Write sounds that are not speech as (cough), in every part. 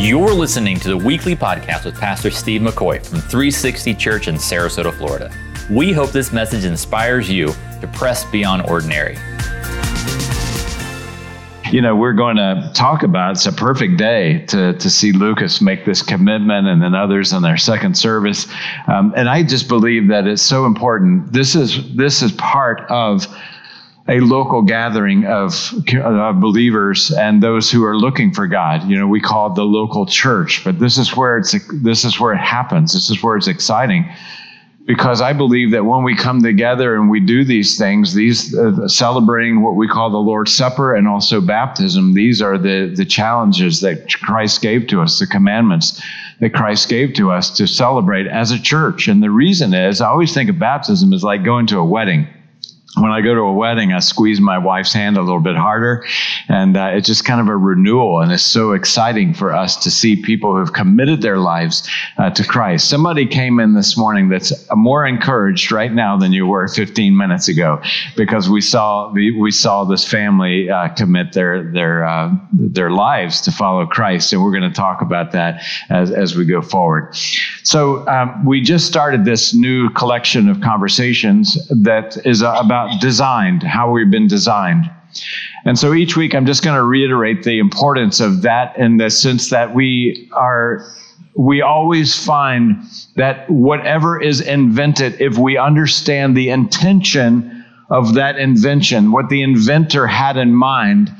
You're listening to the weekly podcast with Pastor Steve McCoy from 360 Church in Sarasota, Florida. We hope this message inspires you to press beyond ordinary. You know, we're going to talk about it's a perfect day to, to see Lucas make this commitment and then others in their second service. Um, and I just believe that it's so important. This is this is part of a local gathering of, of believers and those who are looking for God. You know, we call it the local church, but this is where it's this is where it happens. This is where it's exciting because I believe that when we come together and we do these things, these uh, celebrating what we call the Lord's Supper and also baptism, these are the the challenges that Christ gave to us, the commandments that Christ gave to us to celebrate as a church. And the reason is, I always think of baptism as like going to a wedding when I go to a wedding, I squeeze my wife's hand a little bit harder. And uh, it's just kind of a renewal. And it's so exciting for us to see people who have committed their lives uh, to Christ. Somebody came in this morning that's more encouraged right now than you were 15 minutes ago because we saw, we, saw this family uh, commit their, their, uh, their lives to follow Christ. And we're going to talk about that as, as we go forward. So um, we just started this new collection of conversations that is about about designed, how we've been designed. And so each week I'm just going to reiterate the importance of that in the sense that we are we always find that whatever is invented if we understand the intention of that invention, what the inventor had in mind,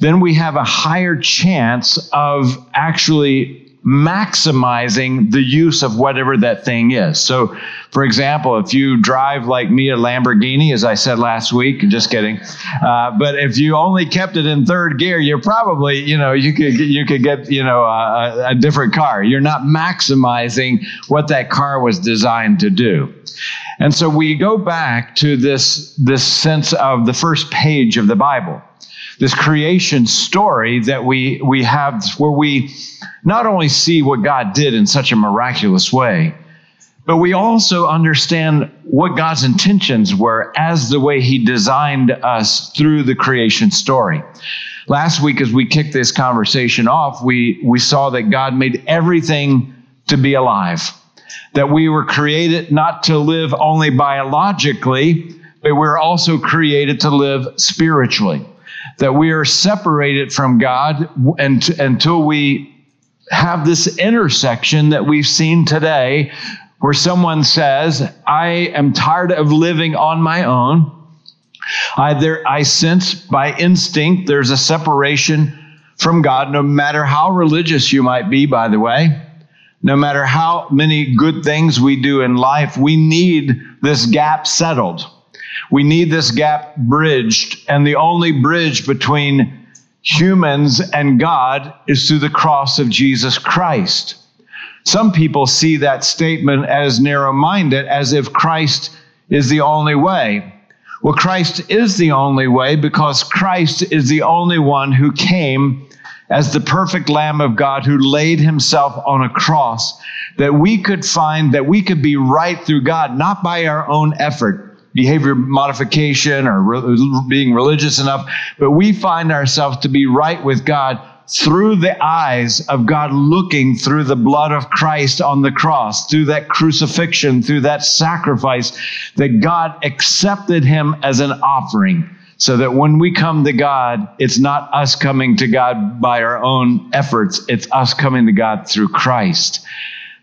then we have a higher chance of actually maximizing the use of whatever that thing is. So, for example, if you drive like me a Lamborghini, as I said last week, just kidding, uh, but if you only kept it in third gear, you're probably, you know, you could you could get, you know, a, a different car. You're not maximizing what that car was designed to do. And so we go back to this this sense of the first page of the Bible this creation story that we we have where we not only see what God did in such a miraculous way, but we also understand what God's intentions were as the way He designed us through the creation story. Last week, as we kicked this conversation off, we, we saw that God made everything to be alive, that we were created not to live only biologically, but we we're also created to live spiritually that we are separated from God and, until we have this intersection that we've seen today where someone says, I am tired of living on my own. I, I sense by instinct there's a separation from God, no matter how religious you might be, by the way. No matter how many good things we do in life, we need this gap settled. We need this gap bridged, and the only bridge between humans and God is through the cross of Jesus Christ. Some people see that statement as narrow minded, as if Christ is the only way. Well, Christ is the only way because Christ is the only one who came as the perfect Lamb of God who laid himself on a cross that we could find, that we could be right through God, not by our own effort, behavior modification or re- being religious enough, but we find ourselves to be right with God through the eyes of God looking through the blood of Christ on the cross, through that crucifixion, through that sacrifice, that God accepted him as an offering. So that when we come to God, it's not us coming to God by our own efforts, it's us coming to God through Christ.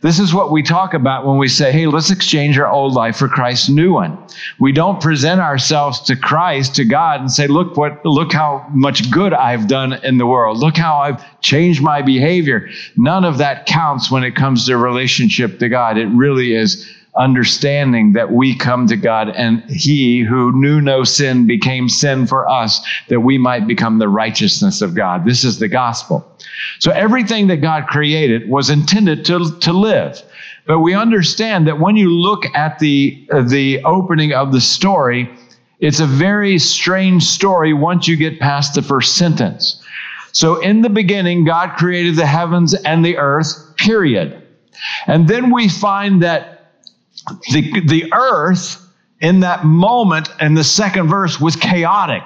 This is what we talk about when we say, hey, let's exchange our old life for Christ's new one. We don't present ourselves to Christ, to God, and say, look what look how much good I've done in the world. Look how I've changed my behavior. None of that counts when it comes to relationship to God. It really is understanding that we come to God and He who knew no sin became sin for us that we might become the righteousness of God. This is the gospel. So everything that God created was intended to, to live. But we understand that when you look at the, uh, the opening of the story, it's a very strange story once you get past the first sentence. So in the beginning, God created the heavens and the earth, period. And then we find that the, the earth in that moment in the second verse was chaotic.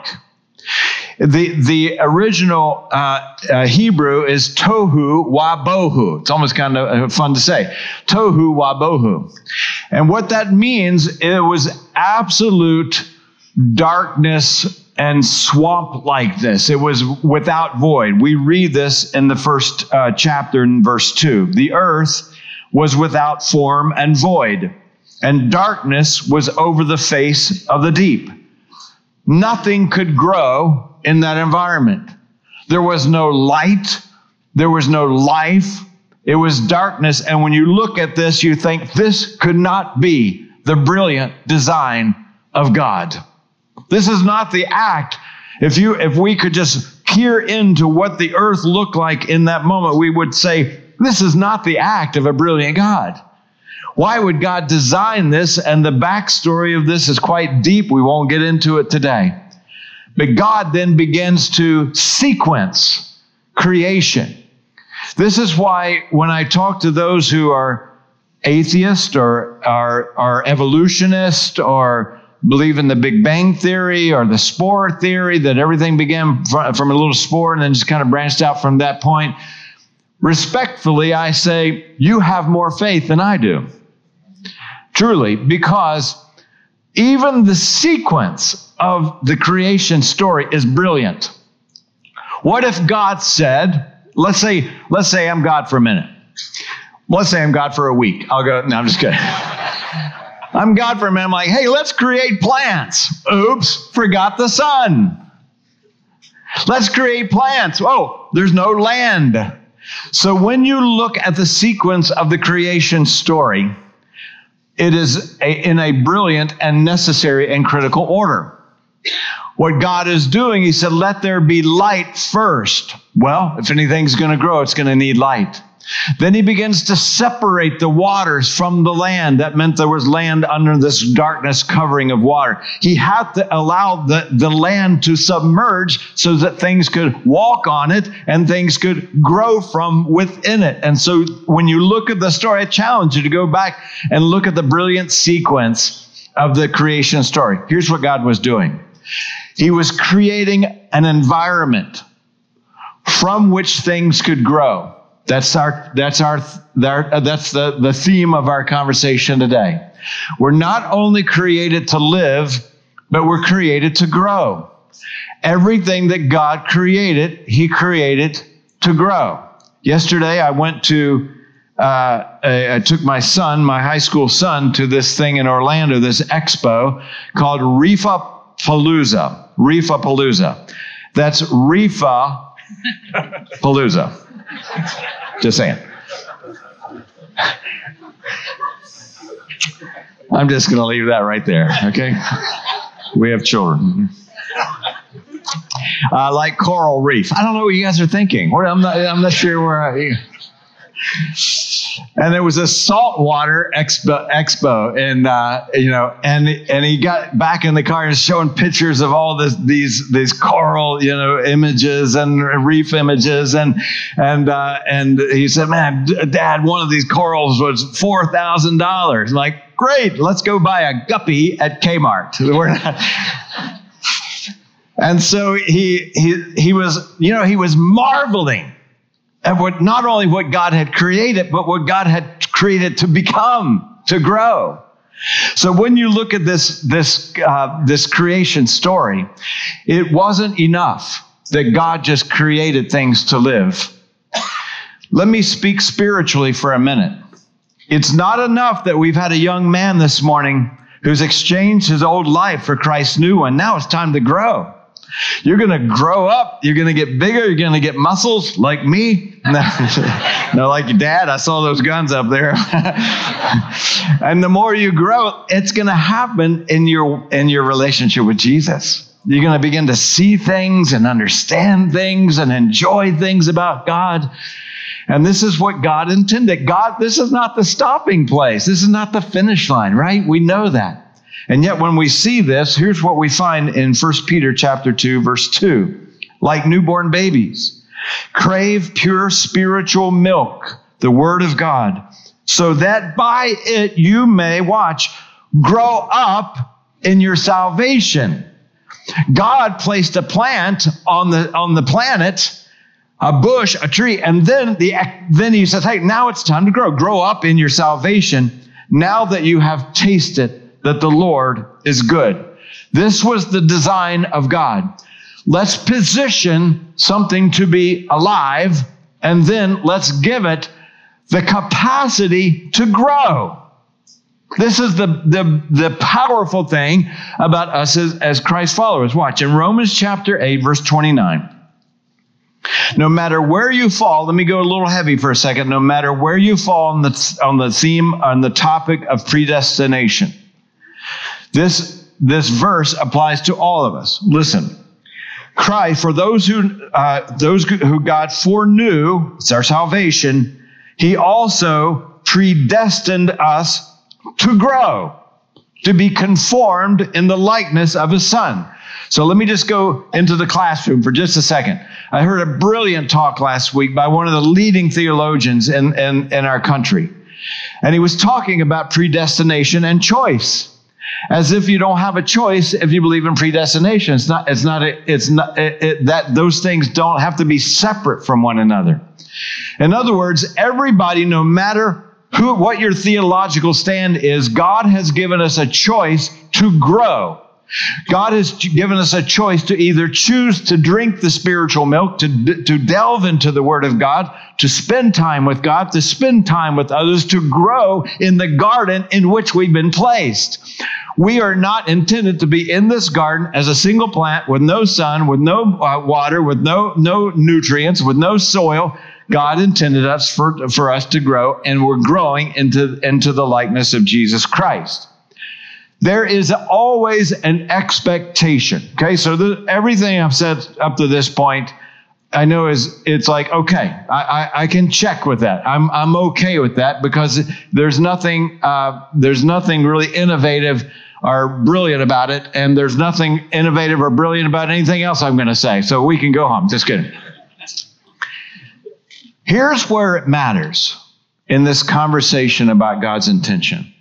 The, the original uh, uh, Hebrew is tohu wabohu. It's almost kind of uh, fun to say. Tohu wabohu. And what that means, it was absolute darkness and swamp like this. It was without void. We read this in the first uh, chapter in verse 2. The earth was without form and void, and darkness was over the face of the deep. Nothing could grow in that environment. There was no light, there was no life, it was darkness. And when you look at this, you think this could not be the brilliant design of God. This is not the act. If you if we could just peer into what the earth looked like in that moment, we would say, this is not the act of a brilliant God. Why would God design this? And the backstory of this is quite deep. We won't get into it today. But God then begins to sequence creation. This is why when I talk to those who are atheist or are, are evolutionist or believe in the Big Bang Theory or the spore theory that everything began from a little spore and then just kind of branched out from that point. Respectfully, I say, you have more faith than I do. Truly, because even the sequence of the creation story is brilliant. What if God said, let's say, let's say I'm God for a minute. Let's say I'm God for a week. I'll go, no, I'm just kidding. (laughs) I'm God for a minute. I'm like, hey, let's create plants. Oops, forgot the sun. Let's create plants. Oh, there's no land. So when you look at the sequence of the creation story, it is a, in a brilliant and necessary and critical order. What God is doing, He said, let there be light first. Well, if anything's going to grow, it's going to need light. Then he begins to separate the waters from the land. That meant there was land under this darkness covering of water. He had to allow the, the land to submerge so that things could walk on it and things could grow from within it. And so when you look at the story, I challenge you to go back and look at the brilliant sequence of the creation story. Here's what God was doing He was creating an environment from which things could grow. That's our that's our, that's the, the theme of our conversation today. We're not only created to live, but we're created to grow. Everything that God created, He created to grow. Yesterday, I went to uh, I, I took my son, my high school son, to this thing in Orlando, this expo called Reefa Palooza. Reefa Palooza. That's Reefa Palooza. Just saying. I'm just going to leave that right there, okay? We have children. Uh, like coral reef. I don't know what you guys are thinking. I'm not, I'm not sure where I and there was a saltwater expo, expo and uh, you know, and and he got back in the car and showing pictures of all this, these these coral, you know, images and reef images, and and uh, and he said, "Man, Dad, one of these corals was four thousand dollars." Like, great, let's go buy a guppy at Kmart. (laughs) We're not. (laughs) And so he he he was, you know, he was marveling and what not only what God had created, but what God had created to become, to grow. So when you look at this this uh, this creation story, it wasn't enough that God just created things to live. Let me speak spiritually for a minute. It's not enough that we've had a young man this morning who's exchanged his old life for Christ's new one. Now it's time to grow. You're going to grow up. You're going to get bigger. You're going to get muscles like me. (laughs) No, (laughs) no, like your dad. I saw those guns up there. (laughs) and the more you grow, it's going to happen in your in your relationship with Jesus. You're going to begin to see things and understand things and enjoy things about God. And this is what God intended. God, this is not the stopping place. This is not the finish line, right? We know that. And yet when we see this, here's what we find in 1 Peter chapter 2 verse 2. Like newborn babies, crave pure spiritual milk, the word of God, so that by it you may watch grow up in your salvation. God placed a plant on the on the planet, a bush, a tree, and then the then he says, "Hey, now it's time to grow. Grow up in your salvation. Now that you have tasted that the Lord is good." This was the design of God. Let's position something to be alive, and then let's give it the capacity to grow. This is the, the, the powerful thing about us as, as Christ followers. Watch in Romans chapter 8, verse 29. No matter where you fall, let me go a little heavy for a second. No matter where you fall on the, on the theme, on the topic of predestination, this, this verse applies to all of us. Listen. Christ, for those who, uh, those who God foreknew, it's our salvation, he also predestined us to grow, to be conformed in the likeness of his son. So let me just go into the classroom for just a second. I heard a brilliant talk last week by one of the leading theologians in, in, in our country. And he was talking about predestination and choice. As if you don't have a choice if you believe in predestination. It's not, it's not, a, it's not it, it, that those things don't have to be separate from one another. In other words, everybody, no matter who, what your theological stand is, God has given us a choice to grow. God has given us a choice to either choose to drink the spiritual milk, to, to delve into the Word of God, to spend time with God, to spend time with others, to grow in the garden in which we've been placed. We are not intended to be in this garden as a single plant with no sun, with no uh, water, with no, no nutrients, with no soil. God intended us for, for us to grow, and we're growing into, into the likeness of Jesus Christ. There is always an expectation. Okay, so the, everything I've said up to this point, I know is it's like okay, I, I, I, can check with that. I'm I'm okay with that because there's nothing uh, there's nothing really innovative or brilliant about it, and there's nothing innovative or brilliant about anything else I'm going to say. So we can go home. Just kidding. Here's where it matters in this conversation about God's intention.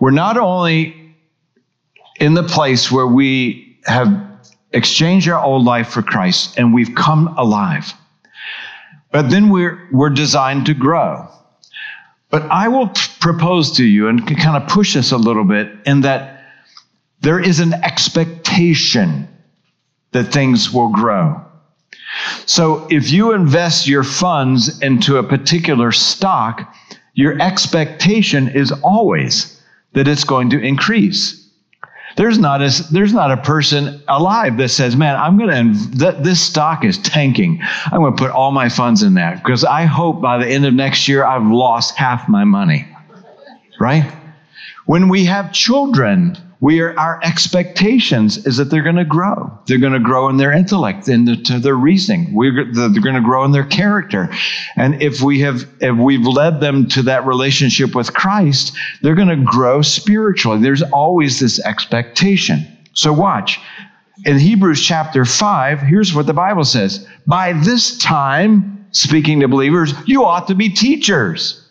We're not only in the place where we have exchanged our old life for Christ and we've come alive, but then we're, we're designed to grow. But I will propose to you and kind of push us a little bit in that there is an expectation that things will grow. So if you invest your funds into a particular stock, your expectation is always that it's going to increase. There's not a, there's not a person alive that says, man, I'm going to, this stock is tanking. I'm going to put all my funds in that because I hope by the end of next year I've lost half my money. Right? When we have children, we are our expectations is that they're going to grow. They're going to grow in their intellect into their reasoning. We're, they're going to grow in their character. And if we have if we've led them to that relationship with christ they're going to grow spiritually. There's always this expectation. So watch. In hebrews chapter 5 here's what the bible says. By this time speaking to believers you ought to be teachers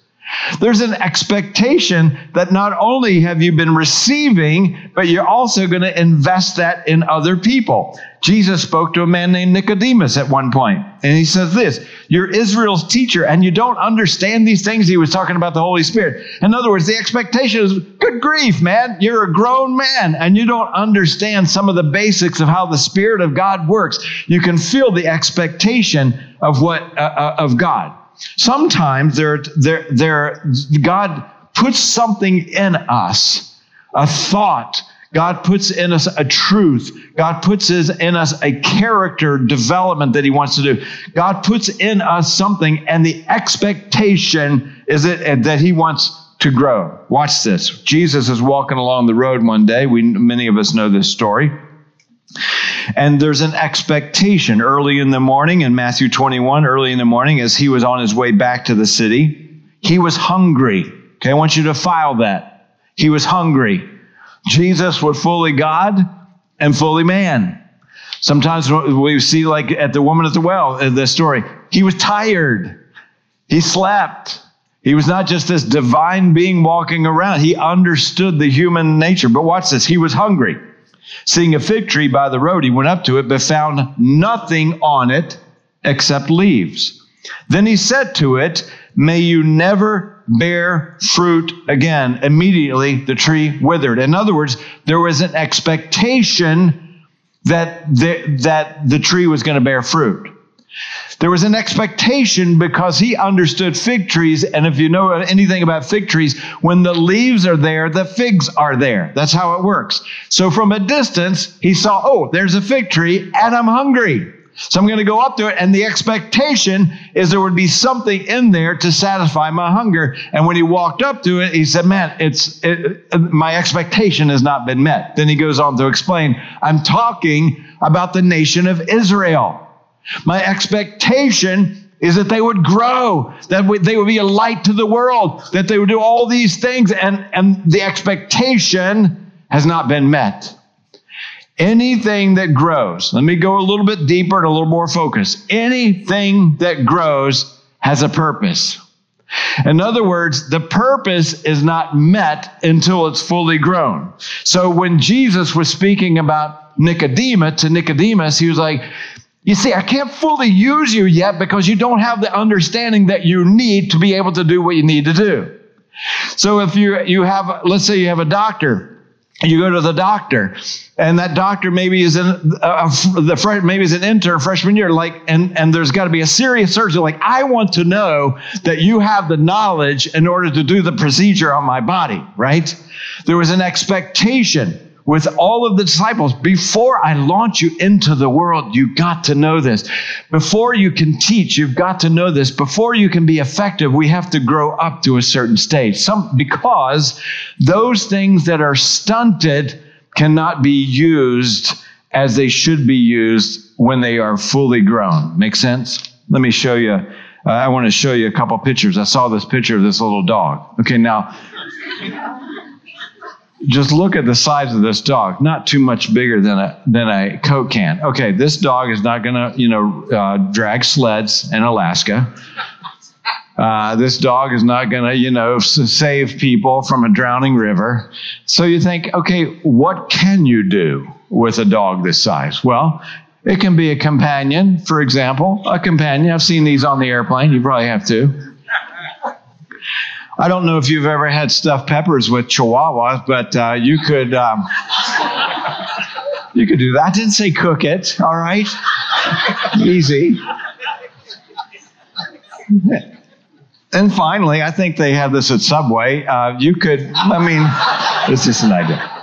there's an expectation that not only have you been receiving, but you're also going to invest that in other people. Jesus spoke to a man named Nicodemus at one point, and he says this You're Israel's teacher, and you don't understand these things. He was talking about the Holy Spirit. In other words, the expectation is good grief, man. You're a grown man, and you don't understand some of the basics of how the Spirit of God works. You can feel the expectation of what uh, uh of God. Sometimes there, there, there, God puts something in us, a thought. God puts in us a truth. God puts in us a character development that He wants to do. God puts in us something, and the expectation is it, that He wants to grow. Watch this. Jesus is walking along the road one day. We, many of us know this story. And there's an expectation early in the morning in Matthew 21, early in the morning, as he was on his way back to the city, he was hungry. Okay, I want you to file that. He was hungry. Jesus was fully God and fully man. Sometimes we see, like at the woman at the well, in the story, he was tired. He slept. He was not just this divine being walking around. He understood the human nature. But watch this. He was hungry. Seeing a fig tree by the road, he went up to it, but found nothing on it except leaves. Then he said to it, May you never bear fruit again. Immediately the tree withered. In other words, there was an expectation that the, that the tree was going to bear fruit. There was an expectation because he understood fig trees. And if you know anything about fig trees, when the leaves are there, the figs are there. That's how it works. So from a distance, he saw, oh, there's a fig tree and I'm hungry. So I'm going to go up to it, and the expectation is there would be something in there to satisfy my hunger. And when he walked up to it, he said, "Man, it's it, my expectation has not been met." Then he goes on to explain, "I'm talking about the nation of Israel." My expectation is that they would grow, that they would be a light to the world, that they would do all these things, and, and the expectation has not been met. Anything that grows, let me go a little bit deeper and a little more focused. Anything that grows has a purpose. In other words, the purpose is not met until it's fully grown. So when Jesus was speaking about Nicodemus to Nicodemus, he was like, you see, I can't fully use you yet because you don't have the understanding that you need to be able to do what you need to do. So if you you have let's say you have a doctor, you go to the doctor, and that doctor maybe is in uh, the maybe is an intern freshman year, like and and there's got to be a serious surgeon. Like I want to know that you have the knowledge in order to do the procedure on my body, right? There was an expectation with all of the disciples before I launch you into the world, you got to know this. Before you can teach, you've got to know this. Before you can be effective, we have to grow up to a certain stage. Some, because those things that are stunted cannot be used as they should be used when they are fully grown. Make sense? Let me show you. Uh, I want to show you a couple pictures. I saw this picture of this little dog. Okay, now just look at the size of this dog. Not too much bigger than a than a Coke can. Okay, this dog is not going to you know uh, drag sleds in Alaska. Uh, this dog is not going to you know save people from a drowning river. So you think, okay, what can you do with a dog this size? Well. It can be a companion, for example. A companion. I've seen these on the airplane. You probably have too. I don't know if you've ever had stuffed peppers with chihuahuas, but uh, you could um, you could do that. I didn't say cook it. All right, easy. And finally, I think they have this at Subway. Uh, you could, I mean, it's just an idea.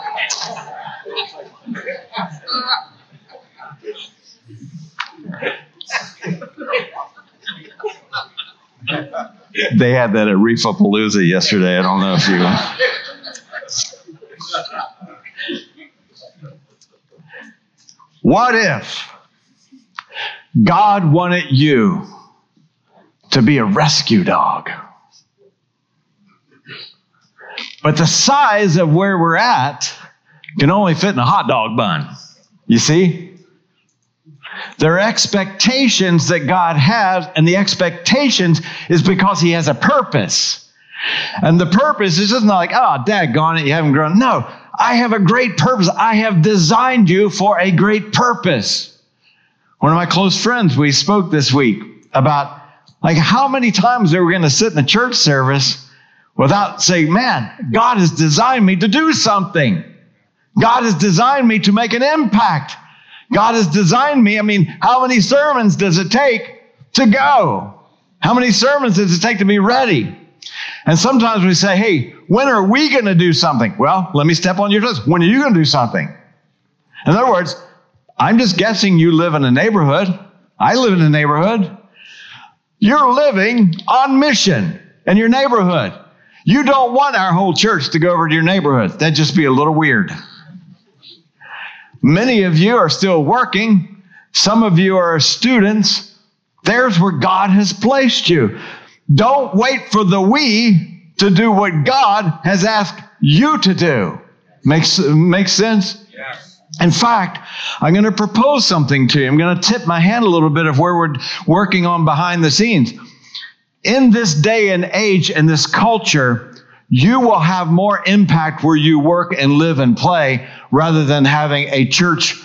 (laughs) they had that at Reefapalooza yesterday. I don't know if you. What if God wanted you to be a rescue dog? But the size of where we're at can only fit in a hot dog bun. You see? There are expectations that God has, and the expectations is because He has a purpose. And the purpose is just not like, oh, daggone it, you haven't grown. No, I have a great purpose. I have designed you for a great purpose. One of my close friends, we spoke this week about like how many times are we going to sit in the church service without saying, man, God has designed me to do something. God has designed me to make an impact. God has designed me. I mean, how many sermons does it take to go? How many sermons does it take to be ready? And sometimes we say, hey, when are we going to do something? Well, let me step on your toes. When are you going to do something? In other words, I'm just guessing you live in a neighborhood. I live in a neighborhood. You're living on mission in your neighborhood. You don't want our whole church to go over to your neighborhood. That'd just be a little weird. Many of you are still working. Some of you are students. There's where God has placed you. Don't wait for the we to do what God has asked you to do. Makes, makes sense? Yes. In fact, I'm going to propose something to you. I'm going to tip my hand a little bit of where we're working on behind the scenes. In this day and age and this culture, you will have more impact where you work and live and play rather than having a church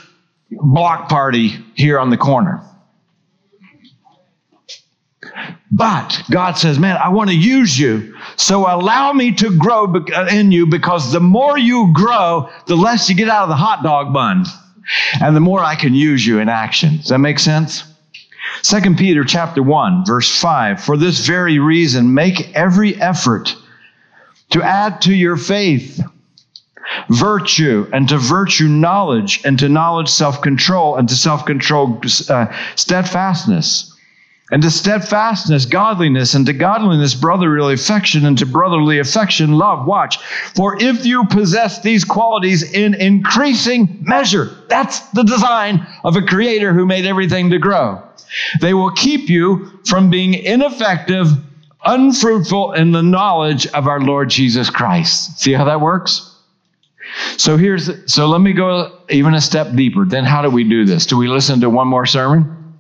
block party here on the corner. But God says, Man, I want to use you. So allow me to grow uh, in you because the more you grow, the less you get out of the hot dog bun. And the more I can use you in action. Does that make sense? 2 Peter chapter 1, verse 5. For this very reason, make every effort to add to your faith virtue, and to virtue knowledge, and to knowledge self control, and to self control uh, steadfastness and to steadfastness, godliness, and to godliness, brotherly affection, and to brotherly affection, love. Watch. For if you possess these qualities in increasing measure, that's the design of a creator who made everything to grow. They will keep you from being ineffective, unfruitful in the knowledge of our Lord Jesus Christ. See how that works? So here's so let me go even a step deeper. Then how do we do this? Do we listen to one more sermon?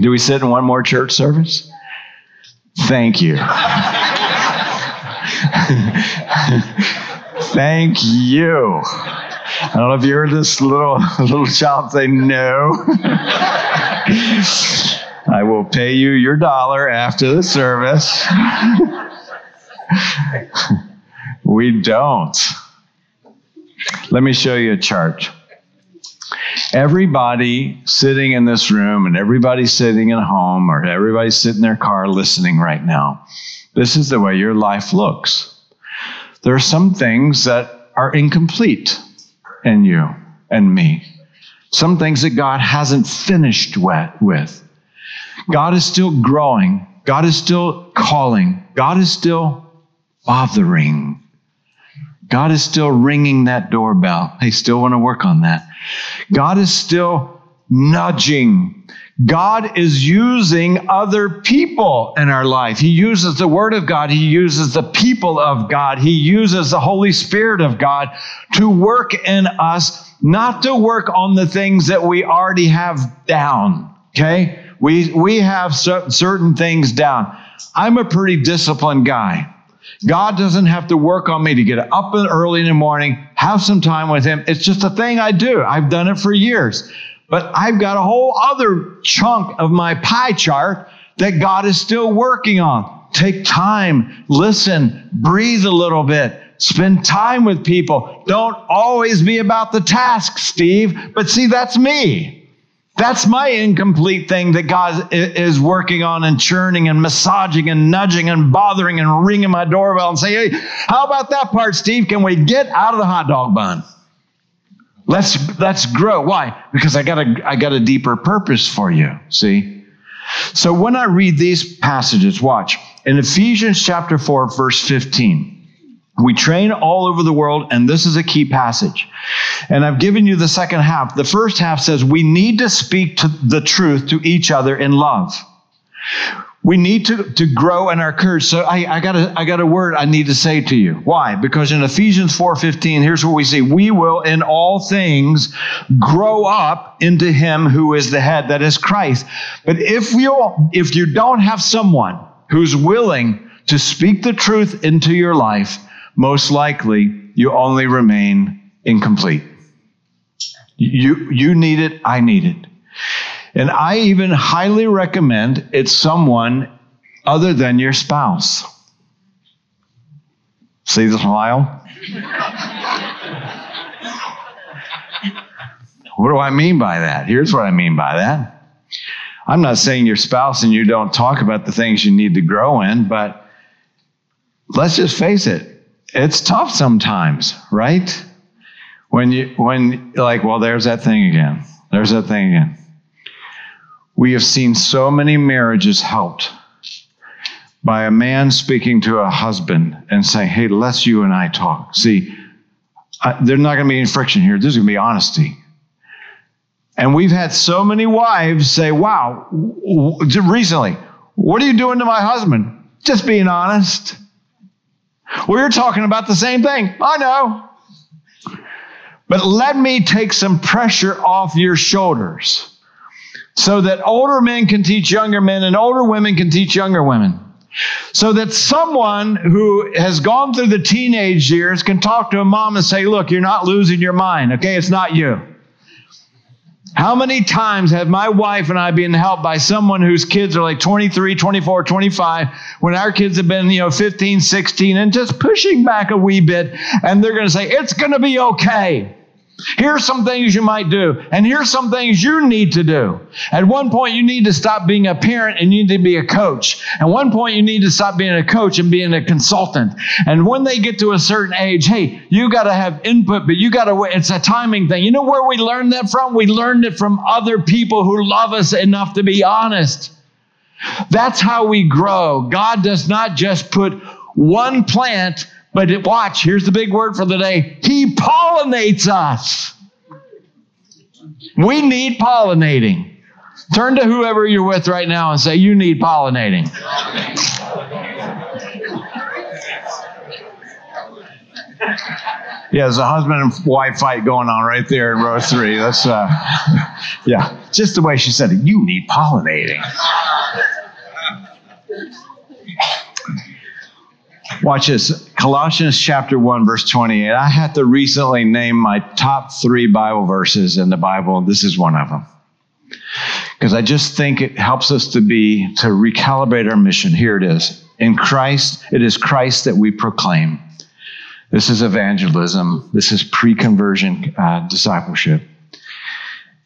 Do we sit in one more church service? Thank you. (laughs) Thank you. I don't know if you heard this little (laughs) little child say no. (laughs) I will pay you your dollar after the service. (laughs) we don't. Let me show you a chart. Everybody sitting in this room and everybody sitting at home or everybody sitting in their car listening right now, this is the way your life looks. There are some things that are incomplete in you and me. Some things that God hasn't finished with. God is still growing. God is still calling. God is still bothering. God is still ringing that doorbell. I still want to work on that. God is still nudging. God is using other people in our life. He uses the Word of God. He uses the people of God. He uses the Holy Spirit of God to work in us, not to work on the things that we already have down. Okay? We, we have certain things down. I'm a pretty disciplined guy. God doesn't have to work on me to get up early in the morning, have some time with Him. It's just a thing I do. I've done it for years. But I've got a whole other chunk of my pie chart that God is still working on. Take time, listen, breathe a little bit, spend time with people. Don't always be about the task, Steve. But see, that's me. That's my incomplete thing that God is working on and churning and massaging and nudging and bothering and ringing my doorbell and saying, hey, how about that part, Steve? Can we get out of the hot dog bun? Let's let's grow. Why? Because I got a I got a deeper purpose for you. See? So when I read these passages, watch. In Ephesians chapter 4, verse 15. We train all over the world, and this is a key passage. And I've given you the second half. The first half says we need to speak to the truth to each other in love. We need to, to grow in our courage. So I, I, got a, I got a word I need to say to you. Why? Because in Ephesians 4.15, here's what we see. We will in all things grow up into him who is the head, that is Christ. But if you if you don't have someone who's willing to speak the truth into your life, most likely you only remain incomplete. You, you need it, I need it. And I even highly recommend it's someone other than your spouse. See the smile? what do I mean by that? Here's what I mean by that. I'm not saying your spouse and you don't talk about the things you need to grow in, but let's just face it it's tough sometimes, right? When you when like, well, there's that thing again. There's that thing again. We have seen so many marriages helped by a man speaking to a husband and saying, "Hey, let's you and I talk." See, there's not going to be any friction here. There's going to be honesty. And we've had so many wives say, "Wow, recently, what are you doing to my husband?" Just being honest. We're talking about the same thing. I know. But let me take some pressure off your shoulders so that older men can teach younger men and older women can teach younger women. So that someone who has gone through the teenage years can talk to a mom and say, Look, you're not losing your mind, okay? It's not you. How many times have my wife and I been helped by someone whose kids are like 23, 24, 25, when our kids have been, you know, 15, 16, and just pushing back a wee bit, and they're going to say, It's going to be okay. Here's some things you might do, and here's some things you need to do. At one point, you need to stop being a parent and you need to be a coach. At one point, you need to stop being a coach and being a consultant. And when they get to a certain age, hey, you got to have input, but you got to, it's a timing thing. You know where we learned that from? We learned it from other people who love us enough to be honest. That's how we grow. God does not just put one plant but watch, here's the big word for the day He pollinates us. We need pollinating. Turn to whoever you're with right now and say, You need pollinating. Yeah, there's a husband and wife fight going on right there in row three. That's, uh, yeah, just the way she said it. You need pollinating. Watch this. Colossians chapter 1, verse 28. I had to recently name my top three Bible verses in the Bible. This is one of them. Because I just think it helps us to be, to recalibrate our mission. Here it is. In Christ, it is Christ that we proclaim. This is evangelism. This is pre conversion uh, discipleship.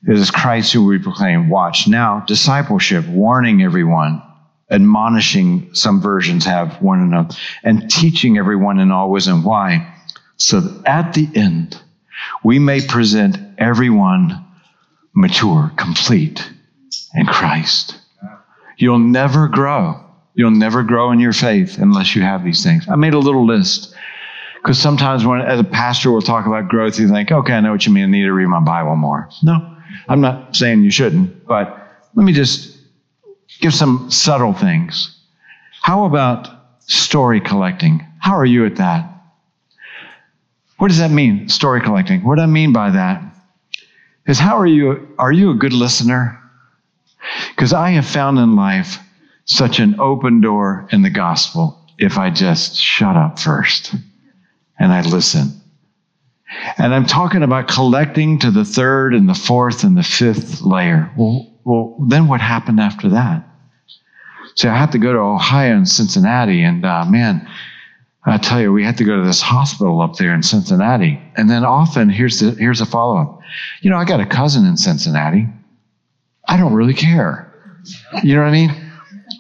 It is Christ who we proclaim. Watch now, discipleship, warning everyone admonishing, some versions have one another, and teaching everyone in all wisdom. Why? So that at the end, we may present everyone mature, complete in Christ. You'll never grow. You'll never grow in your faith unless you have these things. I made a little list because sometimes when, as a pastor, we'll talk about growth, you think, okay, I know what you mean. I need to read my Bible more. No, I'm not saying you shouldn't, but let me just give some subtle things. How about story collecting? How are you at that? What does that mean, story collecting? What do I mean by that? Is how are you? Are you a good listener? Because I have found in life such an open door in the gospel if I just shut up first and I listen. And I'm talking about collecting to the third and the fourth and the fifth layer. Well, well, then what happened after that? See, I had to go to Ohio and Cincinnati, and uh, man, I tell you, we had to go to this hospital up there in Cincinnati. And then often, here's the here's a follow up. You know, I got a cousin in Cincinnati. I don't really care. You know what I mean?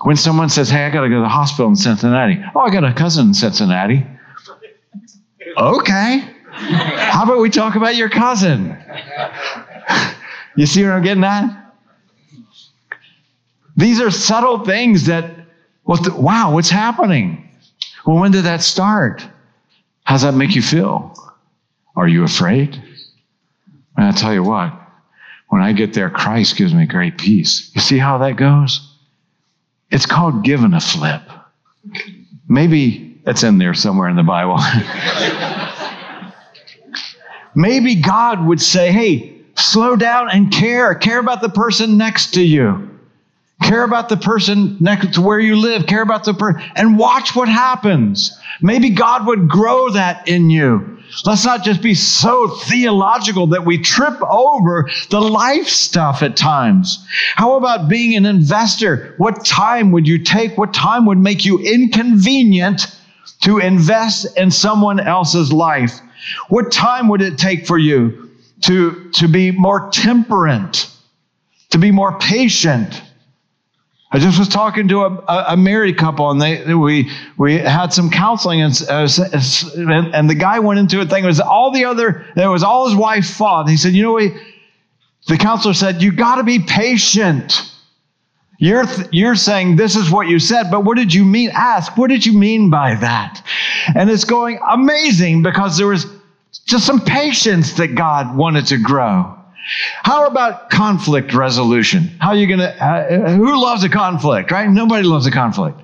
When someone says, "Hey, I got to go to the hospital in Cincinnati," oh, I got a cousin in Cincinnati. Okay. How about we talk about your cousin? (laughs) You see what I'm getting at? These are subtle things that, wow, what's happening? Well, when did that start? How does that make you feel? Are you afraid? And I'll tell you what, when I get there, Christ gives me great peace. You see how that goes? It's called giving a flip. Maybe that's in there somewhere in the Bible. (laughs) Maybe God would say, hey, slow down and care. Care about the person next to you. Care about the person next to where you live. Care about the person and watch what happens. Maybe God would grow that in you. Let's not just be so theological that we trip over the life stuff at times. How about being an investor? What time would you take? What time would make you inconvenient to invest in someone else's life? What time would it take for you to, to be more temperate, to be more patient? I just was talking to a, a married couple, and they we we had some counseling, and, uh, and, and the guy went into a thing. It was all the other. It was all his wife's fault. He said, "You know what?" The counselor said, "You got to be patient." You're th- you're saying this is what you said, but what did you mean? Ask, what did you mean by that? And it's going amazing because there was just some patience that God wanted to grow. How about conflict resolution? How are you going to, uh, who loves a conflict, right? Nobody loves a conflict.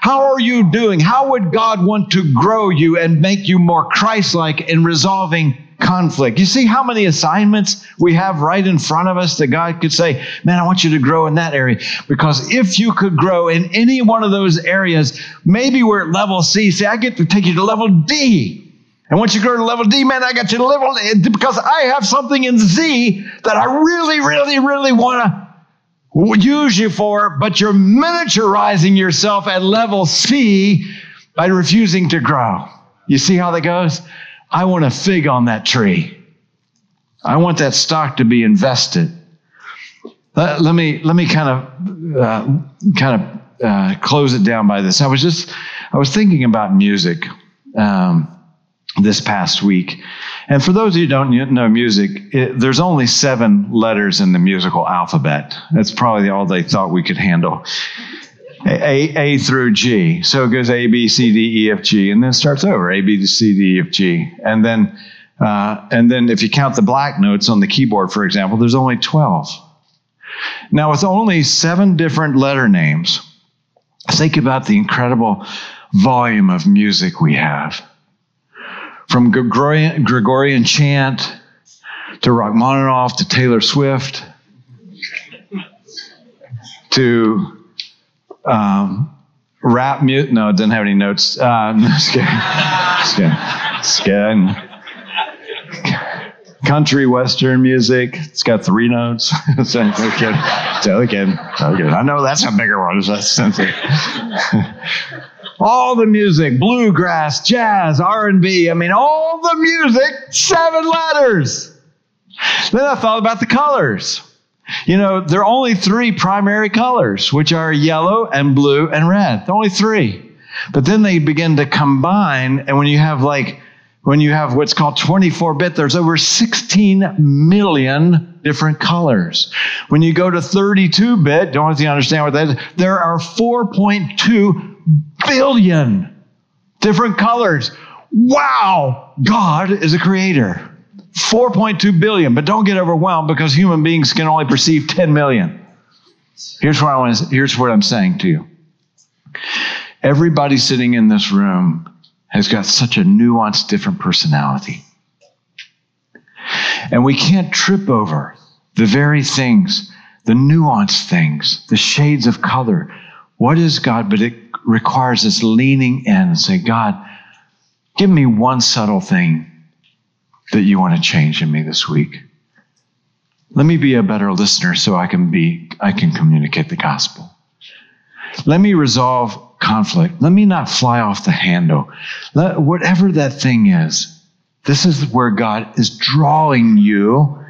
How are you doing? How would God want to grow you and make you more Christ like in resolving conflict. You see how many assignments we have right in front of us that God could say, Man, I want you to grow in that area. Because if you could grow in any one of those areas, maybe we're at level C. See, I get to take you to level D. And once you go to level D, man, I got you to level because I have something in Z that I really, really, really want to use you for, but you're miniaturizing yourself at level C by refusing to grow. You see how that goes? I want a fig on that tree. I want that stock to be invested. Let, let me let me kind of uh, kind of uh, close it down by this. I was just I was thinking about music. Um, this past week. And for those of you who don't know music, it, there's only seven letters in the musical alphabet. That's probably all they thought we could handle. A, a through G. So it goes A, B, C, D, E, F, G, and then starts over A, B, C, D, E, F, G. And then, uh, and then if you count the black notes on the keyboard, for example, there's only 12. Now, with only seven different letter names, think about the incredible volume of music we have from Gregorian, Gregorian chant to Rachmaninoff to Taylor Swift to um, rap music. No, it doesn't have any notes. Uh, (laughs) no, just kidding. Just kidding. Just kidding. Country western music. It's got three notes. so, okay. Okay. Okay. I know that's a bigger one. That's sensitive all the music, bluegrass, jazz, R&B, I mean all the music, seven letters. Then I thought about the colors. You know, there are only three primary colors, which are yellow and blue and red. Only three. But then they begin to combine, and when you have like when you have what's called 24 bit, there's over 16 million different colors. When you go to 32 bit, don't you to understand what that is, there are 4.2 billion different colors. Wow, God is a creator. 4.2 billion, but don't get overwhelmed because human beings can only perceive 10 million. Here's what I want to, here's what I'm saying to you. Everybody sitting in this room has got such a nuanced, different personality. And we can't trip over the very things, the nuanced things, the shades of color. What is God? But it requires us leaning in and say, God, give me one subtle thing that you want to change in me this week. Let me be a better listener so I can be, I can communicate the gospel. Let me resolve conflict. Let me not fly off the handle. Let, whatever that thing is, this is where God is drawing you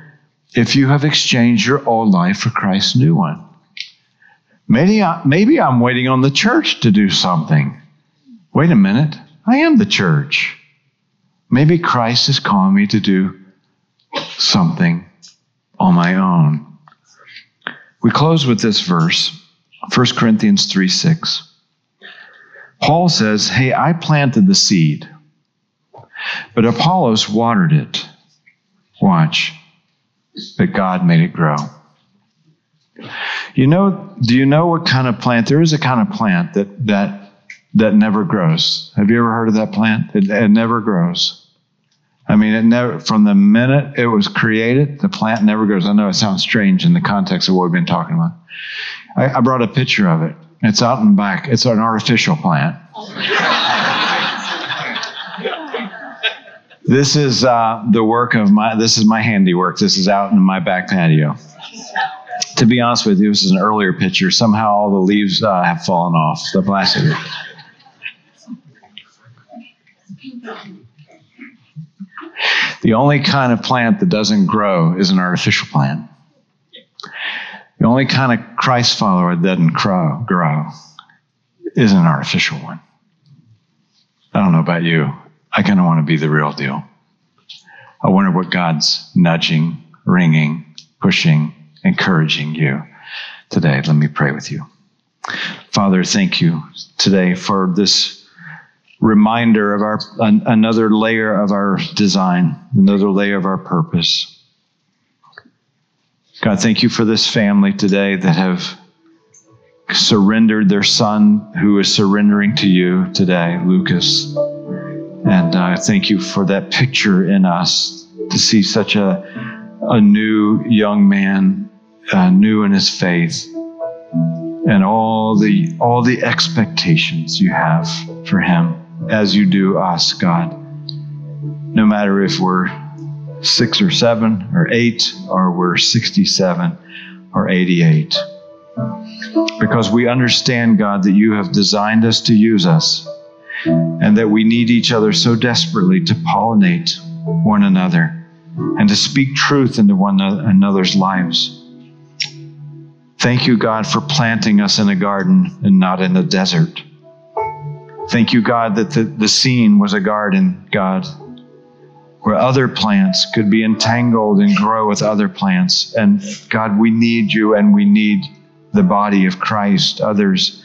if you have exchanged your old life for Christ's new one. Maybe, I, maybe I'm waiting on the church to do something. Wait a minute. I am the church. Maybe Christ is calling me to do something on my own. We close with this verse, 1 Corinthians 3 6. Paul says, Hey, I planted the seed, but Apollos watered it. Watch, but God made it grow. You know, do you know what kind of plant? There is a kind of plant that that that never grows. Have you ever heard of that plant? It, it never grows. I mean, it never from the minute it was created, the plant never grows. I know it sounds strange in the context of what we've been talking about. I, I brought a picture of it. It's out in the back. It's an artificial plant. (laughs) this is uh, the work of my. This is my handiwork. This is out in my back patio to be honest with you, this is an earlier picture. Somehow all the leaves uh, have fallen off the plastic. The only kind of plant that doesn't grow is an artificial plant. The only kind of Christ follower that doesn't grow, grow is an artificial one. I don't know about you. I kind of want to be the real deal. I wonder what God's nudging, ringing, pushing, encouraging you today. Let me pray with you. Father, thank you today for this reminder of our an, another layer of our design, another layer of our purpose. God, thank you for this family today that have surrendered their son who is surrendering to you today, Lucas. And uh, thank you for that picture in us to see such a, a new young man, uh, new in his faith, and all the all the expectations you have for him as you do us, God. No matter if we're six or seven or eight or we're 67 or 88. Because we understand, God, that you have designed us to use us and that we need each other so desperately to pollinate one another and to speak truth into one another's lives. Thank you, God, for planting us in a garden and not in a desert. Thank you, God, that the, the scene was a garden, God, where other plants could be entangled and grow with other plants. And God, we need you and we need the body of Christ, others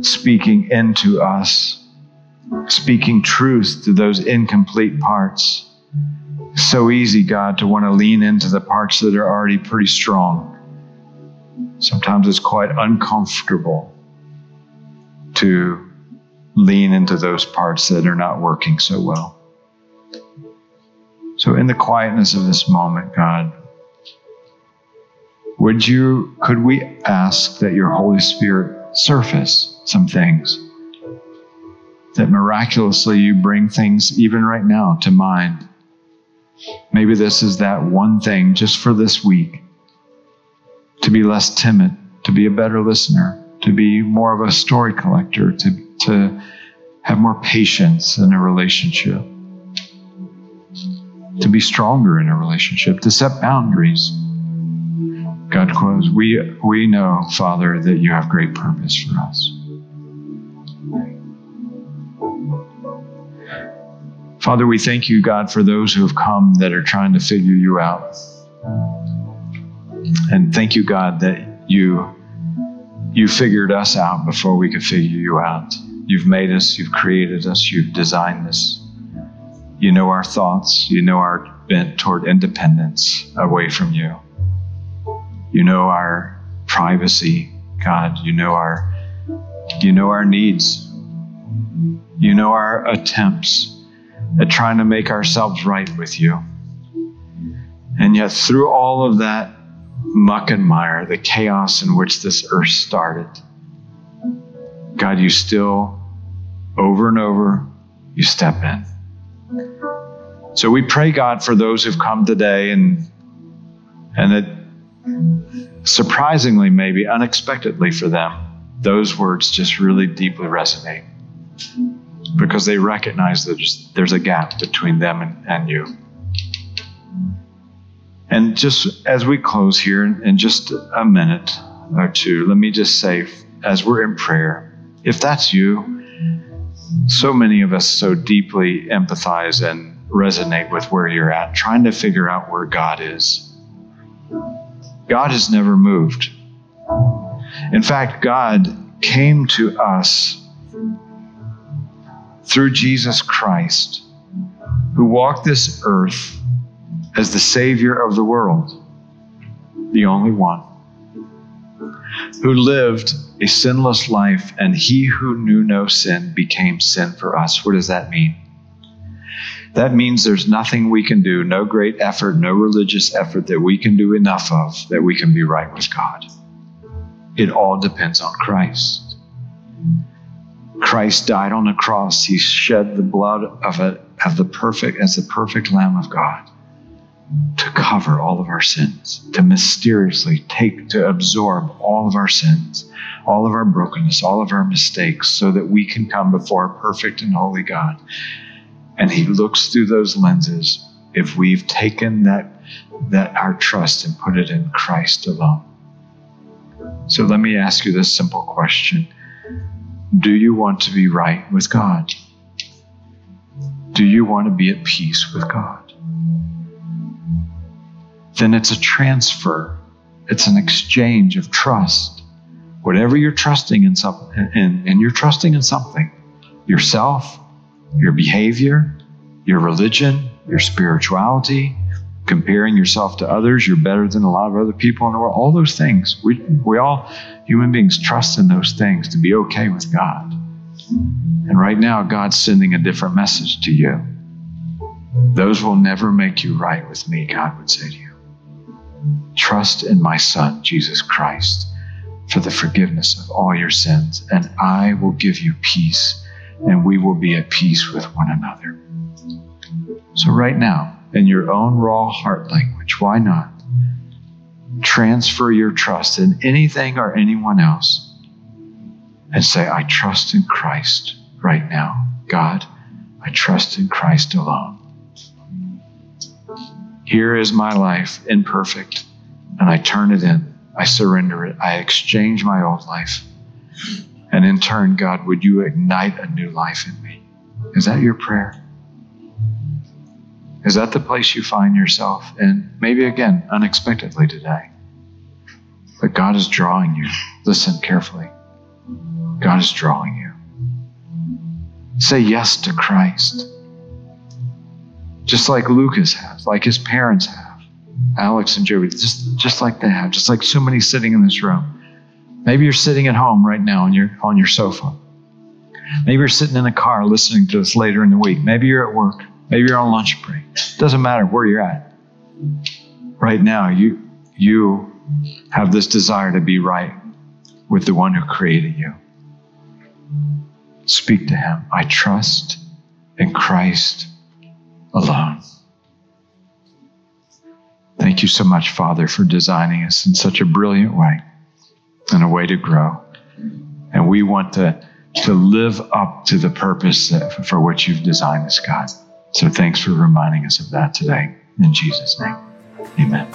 speaking into us, speaking truth to those incomplete parts. So easy, God, to want to lean into the parts that are already pretty strong. Sometimes it's quite uncomfortable to lean into those parts that are not working so well. So, in the quietness of this moment, God, would you, could we ask that your Holy Spirit surface some things? That miraculously you bring things even right now to mind. Maybe this is that one thing just for this week to be less timid, to be a better listener, to be more of a story collector, to, to have more patience in a relationship to be stronger in a relationship, to set boundaries. God quotes, we, we know, Father, that you have great purpose for us. Father, we thank you, God, for those who have come that are trying to figure you out. And thank you, God, that you you figured us out before we could figure you out. You've made us, you've created us, you've designed us. You know our thoughts. You know our bent toward independence away from you. You know our privacy, God. You know our you know our needs. You know our attempts at trying to make ourselves right with you. And yet through all of that muck and mire, the chaos in which this earth started, God, you still over and over you step in. So we pray, God, for those who've come today and and that surprisingly, maybe unexpectedly for them, those words just really deeply resonate because they recognize that there's, there's a gap between them and, and you. And just as we close here in just a minute or two, let me just say, as we're in prayer, if that's you, so many of us so deeply empathize and resonate with where you're at, trying to figure out where God is. God has never moved. In fact, God came to us through Jesus Christ, who walked this earth as the Savior of the world, the only one, who lived a sinless life, and he who knew no sin became sin for us. What does that mean? That means there's nothing we can do, no great effort, no religious effort that we can do enough of that we can be right with God. It all depends on Christ. Christ died on the cross. He shed the blood of, a, of the perfect as the perfect Lamb of God to cover all of our sins, to mysteriously take, to absorb all of our sins, all of our brokenness, all of our mistakes, so that we can come before a perfect and holy God. And He looks through those lenses if we've taken that, that our trust and put it in Christ alone. So let me ask you this simple question Do you want to be right with God? Do you want to be at peace with God? then it's a transfer. It's an exchange of trust. Whatever you're trusting in something, and, you're trusting in something, yourself, your behavior, your religion, your spirituality, comparing yourself to others, you're better than a lot of other people in the world. All those things. We, we all, human beings, trust in those things to be okay with God. And right now, God's sending a different message to you. Those will never make you right with me, God would say to you. Trust in my Son, Jesus Christ, for the forgiveness of all your sins, and I will give you peace, and we will be at peace with one another. So, right now, in your own raw heart language, why not transfer your trust in anything or anyone else and say, I trust in Christ right now. God, I trust in Christ alone. Here is my life, imperfect, and I turn it in. I surrender it. I exchange my old life. And in turn, God, would you ignite a new life in me? Is that your prayer? Is that the place you find yourself in? Maybe again, unexpectedly today. But God is drawing you. Listen carefully. God is drawing you. Say yes to Christ. Just like Lucas has, like his parents have, Alex and Joey, just, just like they have, just like so many sitting in this room. Maybe you're sitting at home right now on your, on your sofa. Maybe you're sitting in a car listening to us later in the week. Maybe you're at work. Maybe you're on lunch break. Doesn't matter where you're at. Right now, you, you have this desire to be right with the one who created you. Speak to him. I trust in Christ alone. Thank you so much, Father, for designing us in such a brilliant way and a way to grow. And we want to, to live up to the purpose for which you've designed us, God. So thanks for reminding us of that today. In Jesus' name, amen.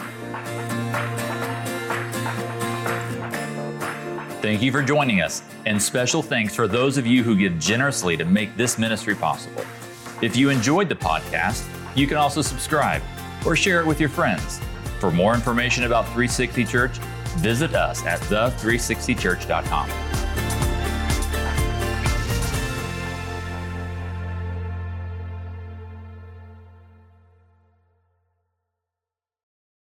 Thank you for joining us, and special thanks for those of you who give generously to make this ministry possible. If you enjoyed the podcast, you can also subscribe or share it with your friends. For more information about 360 Church, visit us at the360church.com.